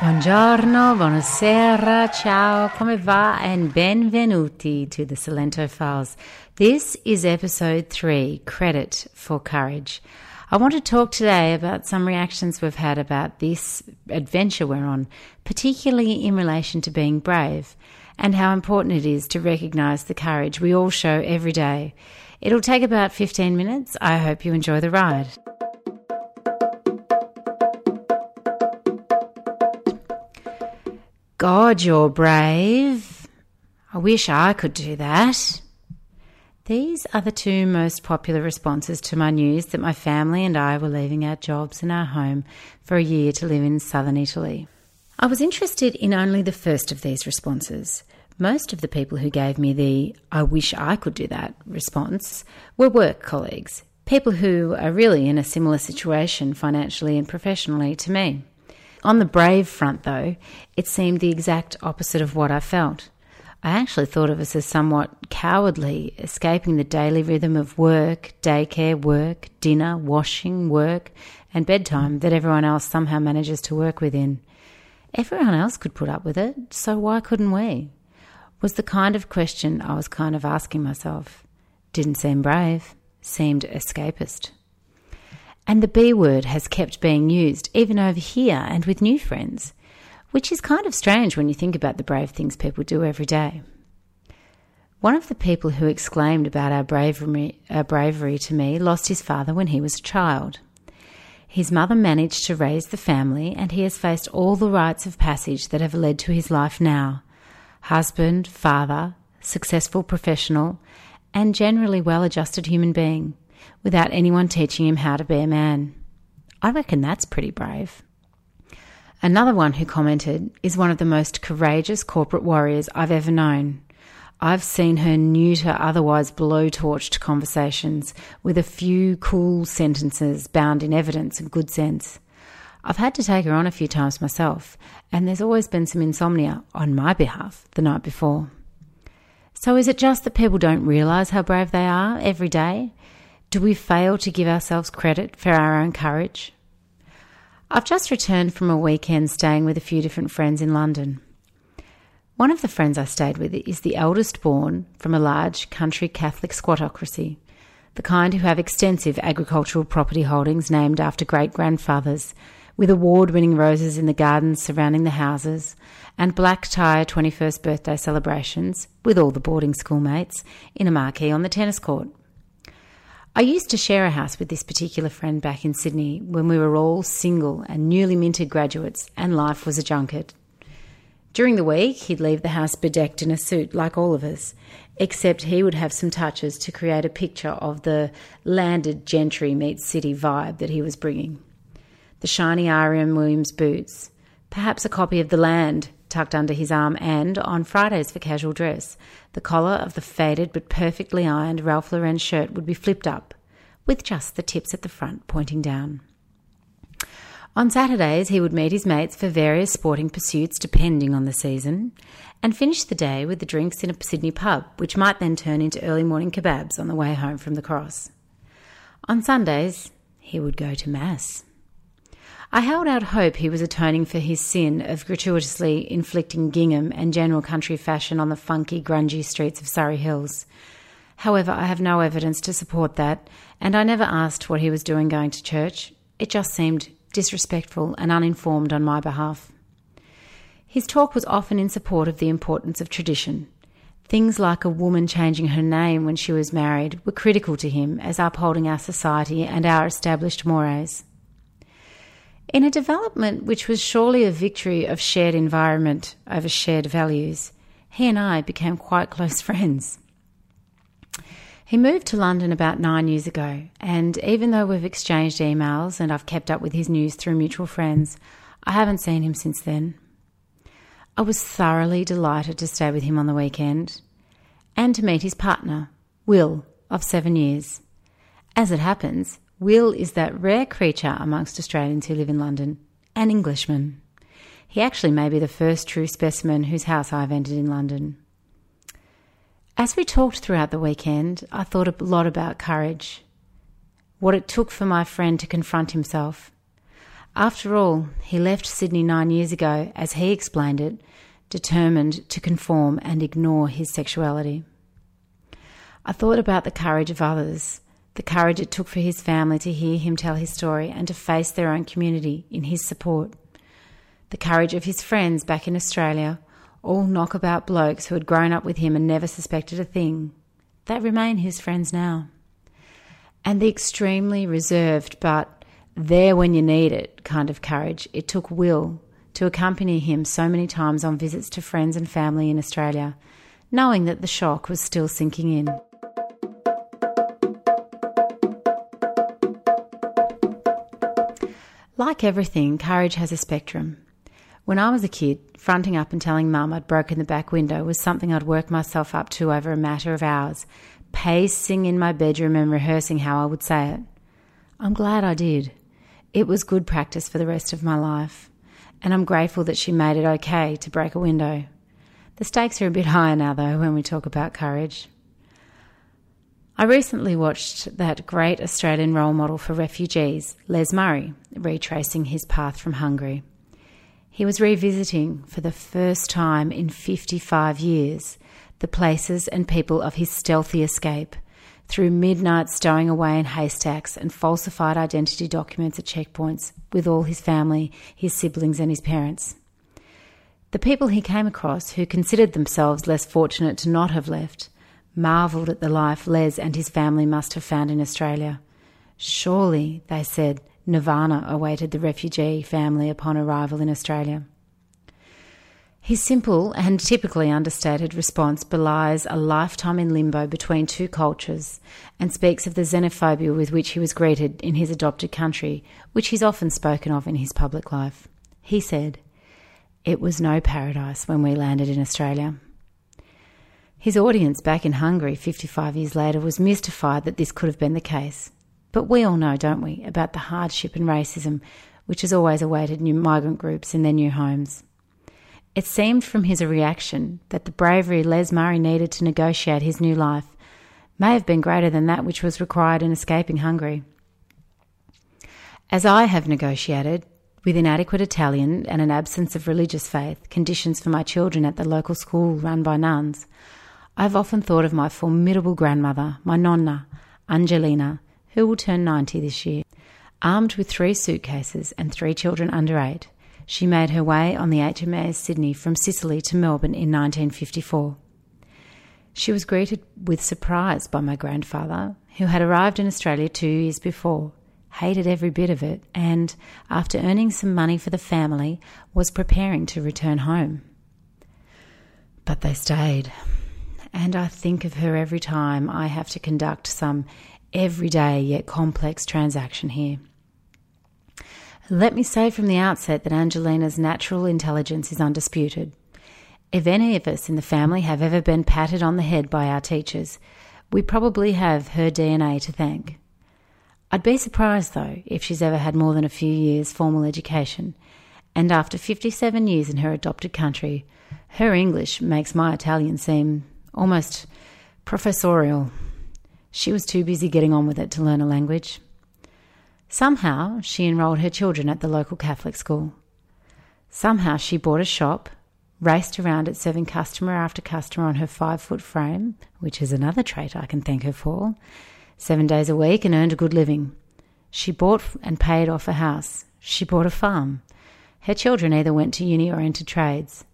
Buongiorno, buonasera, ciao, come va, and benvenuti to the Salento Files. This is episode three Credit for Courage. I want to talk today about some reactions we've had about this adventure we're on, particularly in relation to being brave, and how important it is to recognise the courage we all show every day. It'll take about 15 minutes. I hope you enjoy the ride. God, you're brave. I wish I could do that. These are the two most popular responses to my news that my family and I were leaving our jobs and our home for a year to live in southern Italy. I was interested in only the first of these responses. Most of the people who gave me the I wish I could do that response were work colleagues, people who are really in a similar situation financially and professionally to me. On the brave front, though, it seemed the exact opposite of what I felt. I actually thought of us as somewhat cowardly, escaping the daily rhythm of work, daycare, work, dinner, washing, work, and bedtime that everyone else somehow manages to work within. Everyone else could put up with it, so why couldn't we? Was the kind of question I was kind of asking myself. Didn't seem brave, seemed escapist. And the B word has kept being used, even over here and with new friends, which is kind of strange when you think about the brave things people do every day. One of the people who exclaimed about our bravery, our bravery to me lost his father when he was a child. His mother managed to raise the family, and he has faced all the rites of passage that have led to his life now husband, father, successful professional, and generally well adjusted human being without anyone teaching him how to be a man. I reckon that's pretty brave. Another one who commented is one of the most courageous corporate warriors I've ever known. I've seen her neuter otherwise blowtorched conversations with a few cool sentences bound in evidence and good sense. I've had to take her on a few times myself, and there's always been some insomnia on my behalf the night before. So is it just that people don't realise how brave they are every day? Do we fail to give ourselves credit for our own courage? I've just returned from a weekend staying with a few different friends in London. One of the friends I stayed with is the eldest born from a large country Catholic squattocracy, the kind who have extensive agricultural property holdings named after great grandfathers, with award winning roses in the gardens surrounding the houses, and black tie 21st birthday celebrations, with all the boarding school mates, in a marquee on the tennis court. I used to share a house with this particular friend back in Sydney when we were all single and newly minted graduates and life was a junket. During the week, he'd leave the house bedecked in a suit like all of us, except he would have some touches to create a picture of the landed gentry meets city vibe that he was bringing. The shiny R.M. Williams boots, perhaps a copy of The Land tucked under his arm, and, on Fridays for casual dress, the collar of the faded but perfectly ironed Ralph Lauren shirt would be flipped up, with just the tips at the front pointing down. On Saturdays, he would meet his mates for various sporting pursuits depending on the season, and finish the day with the drinks in a Sydney pub, which might then turn into early morning kebabs on the way home from the cross. On Sundays, he would go to Mass. I held out hope he was atoning for his sin of gratuitously inflicting gingham and general country fashion on the funky, grungy streets of Surry Hills. However, I have no evidence to support that, and I never asked what he was doing going to church. It just seemed disrespectful and uninformed on my behalf. His talk was often in support of the importance of tradition. Things like a woman changing her name when she was married were critical to him as upholding our society and our established mores. In a development which was surely a victory of shared environment over shared values, he and I became quite close friends. He moved to London about nine years ago, and even though we've exchanged emails and I've kept up with his news through mutual friends, I haven't seen him since then. I was thoroughly delighted to stay with him on the weekend and to meet his partner, Will, of seven years. As it happens, Will is that rare creature amongst Australians who live in London, an Englishman. He actually may be the first true specimen whose house I've entered in London. As we talked throughout the weekend, I thought a lot about courage, what it took for my friend to confront himself. After all, he left Sydney nine years ago, as he explained it, determined to conform and ignore his sexuality. I thought about the courage of others, the courage it took for his family to hear him tell his story and to face their own community in his support, the courage of his friends back in Australia, all knockabout blokes who had grown up with him and never suspected a thing. that remain his friends now. And the extremely reserved but there when you need it kind of courage it took Will to accompany him so many times on visits to friends and family in Australia, knowing that the shock was still sinking in. Like everything, courage has a spectrum. When I was a kid, fronting up and telling Mum I'd broken the back window was something I'd work myself up to over a matter of hours, pacing in my bedroom and rehearsing how I would say it. I'm glad I did. It was good practice for the rest of my life, and I'm grateful that she made it okay to break a window. The stakes are a bit higher now, though, when we talk about courage. I recently watched that great Australian role model for refugees, Les Murray, retracing his path from Hungary. He was revisiting, for the first time in 55 years, the places and people of his stealthy escape through midnight stowing away in haystacks and falsified identity documents at checkpoints with all his family, his siblings, and his parents. The people he came across, who considered themselves less fortunate to not have left, marvelled at the life Les and his family must have found in Australia. Surely, they said, nirvana awaited the refugee family upon arrival in Australia. His simple and typically understated response belies a lifetime in limbo between two cultures and speaks of the xenophobia with which he was greeted in his adopted country, which he's often spoken of in his public life. He said, It was no paradise when we landed in Australia. His audience back in Hungary 55 years later was mystified that this could have been the case. But we all know, don't we, about the hardship and racism which has always awaited new migrant groups in their new homes. It seemed from his reaction that the bravery Les Murray needed to negotiate his new life may have been greater than that which was required in escaping Hungary. As I have negotiated, with inadequate Italian and an absence of religious faith, conditions for my children at the local school run by nuns, I have often thought of my formidable grandmother, my nonna, Angelina, who will turn 90 this year. Armed with three suitcases and three children under eight, she made her way on the HMAS Sydney from Sicily to Melbourne in 1954. She was greeted with surprise by my grandfather, who had arrived in Australia two years before, hated every bit of it, and, after earning some money for the family, was preparing to return home. But they stayed, and I think of her every time I have to conduct some everyday yet complex transaction here. Let me say from the outset that Angelina's natural intelligence is undisputed. If any of us in the family have ever been patted on the head by our teachers, we probably have her DNA to thank. I'd be surprised, though, if she's ever had more than a few years' formal education, and after 57 years in her adopted country, her English makes my Italian seem almost professorial. She was too busy getting on with it to learn a language. Somehow she enrolled her children at the local Catholic school. Somehow she bought a shop, raced around it serving customer after customer on her five foot frame, which is another trait I can thank her for, seven days a week and earned a good living. She bought and paid off a house. She bought a farm. Her children either went to uni or entered trades.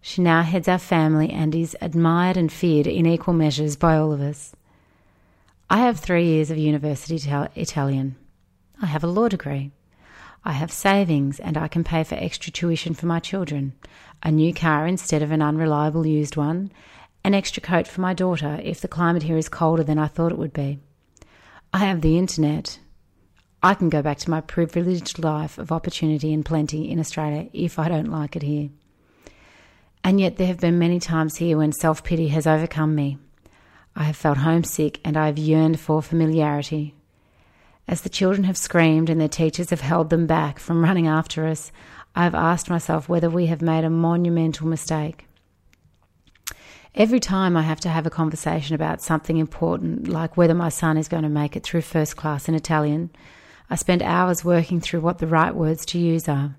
She now heads our family and is admired and feared in equal measures by all of us. I have three years of university Italian. I have a law degree. I have savings and I can pay for extra tuition for my children, a new car instead of an unreliable used one, an extra coat for my daughter if the climate here is colder than I thought it would be. I have the internet. I can go back to my privileged life of opportunity and plenty in Australia if I don't like it here. And yet, there have been many times here when self pity has overcome me. I have felt homesick and I have yearned for familiarity, as the children have screamed and their teachers have held them back from running after us, I have asked myself whether we have made a monumental mistake. Every time I have to have a conversation about something important, like whether my son is going to make it through first class in Italian, I spend hours working through what the right words to use are.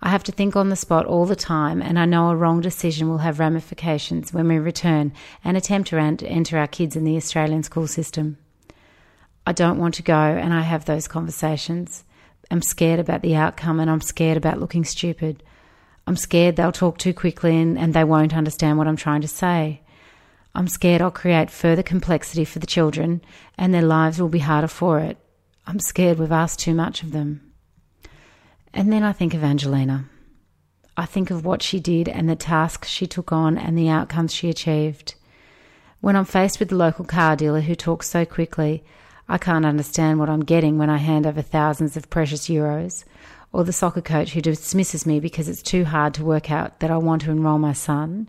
I have to think on the spot all the time, and I know a wrong decision will have ramifications when we return and attempt to enter our kids in the Australian school system. I don't want to go, and I have those conversations. I'm scared about the outcome, and I'm scared about looking stupid. I'm scared they'll talk too quickly and, and they won't understand what I'm trying to say. I'm scared I'll create further complexity for the children and their lives will be harder for it. I'm scared we've asked too much of them. And then I think of Angelina. I think of what she did and the tasks she took on and the outcomes she achieved. When I'm faced with the local car dealer who talks so quickly, I can't understand what I'm getting when I hand over thousands of precious euros, or the soccer coach who dismisses me because it's too hard to work out that I want to enrol my son,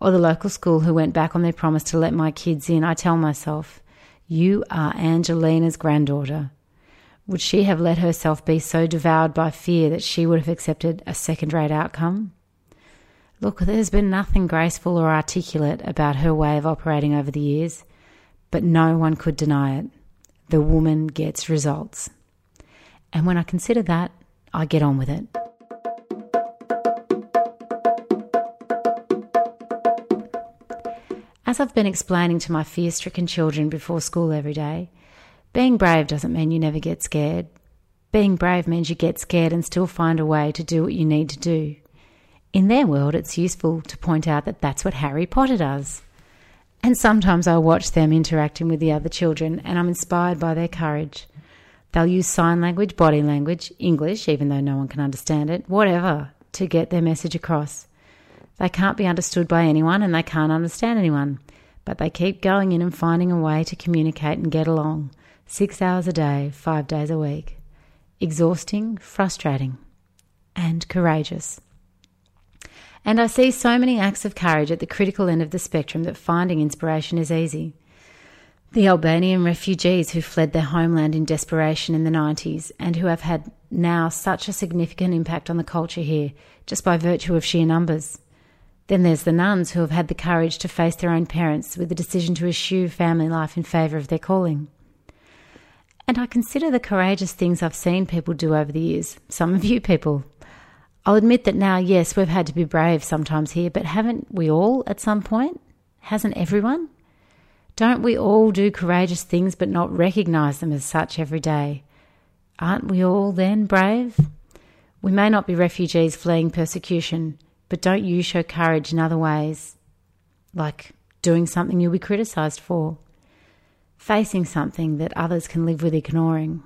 or the local school who went back on their promise to let my kids in, I tell myself, You are Angelina's granddaughter. Would she have let herself be so devoured by fear that she would have accepted a second rate outcome? Look, there's been nothing graceful or articulate about her way of operating over the years, but no one could deny it. The woman gets results. And when I consider that, I get on with it. As I've been explaining to my fear stricken children before school every day, being brave doesn't mean you never get scared. Being brave means you get scared and still find a way to do what you need to do. In their world, it's useful to point out that that's what Harry Potter does. And sometimes I watch them interacting with the other children and I'm inspired by their courage. They'll use sign language, body language, English, even though no one can understand it, whatever, to get their message across. They can't be understood by anyone and they can't understand anyone, but they keep going in and finding a way to communicate and get along, six hours a day, five days a week. Exhausting, frustrating, and courageous. And I see so many acts of courage at the critical end of the spectrum that finding inspiration is easy. The Albanian refugees who fled their homeland in desperation in the 90s and who have had now such a significant impact on the culture here just by virtue of sheer numbers. Then there's the nuns who have had the courage to face their own parents with the decision to eschew family life in favour of their calling. And I consider the courageous things I've seen people do over the years, some of you people. I'll admit that now, yes, we've had to be brave sometimes here, but haven't we all at some point? Hasn't everyone? Don't we all do courageous things but not recognise them as such every day? Aren't we all then brave? We may not be refugees fleeing persecution, but don't you show courage in other ways, like doing something you'll be criticised for, facing something that others can live with ignoring,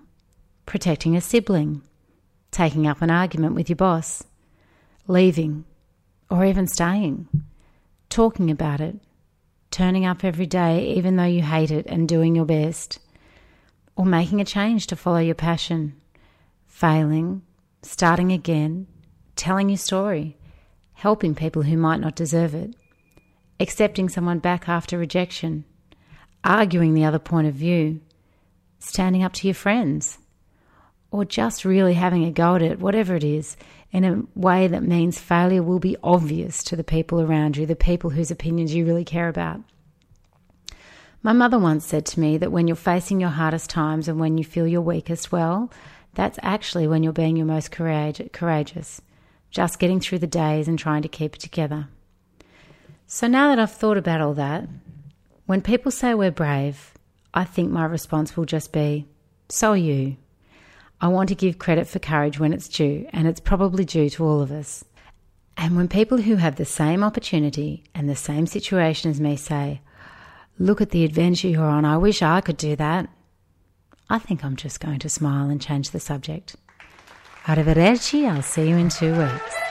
protecting a sibling, taking up an argument with your boss, leaving, or even staying, talking about it, turning up every day even though you hate it and doing your best, or making a change to follow your passion, failing, starting again, telling your story helping people who might not deserve it, accepting someone back after rejection, arguing the other point of view, standing up to your friends, or just really having a go at it, whatever it is, in a way that means failure will be obvious to the people around you, the people whose opinions you really care about. My mother once said to me that when you're facing your hardest times and when you feel your weakest, well, that's actually when you're being your most courageous just getting through the days and trying to keep it together. So now that I've thought about all that, when people say we're brave, I think my response will just be, so are you. I want to give credit for courage when it's due, and it's probably due to all of us. And when people who have the same opportunity and the same situation as me say, Look at the adventure you're on, I wish I could do that, I think I'm just going to smile and change the subject. Arrivederci, I'll see you in two weeks.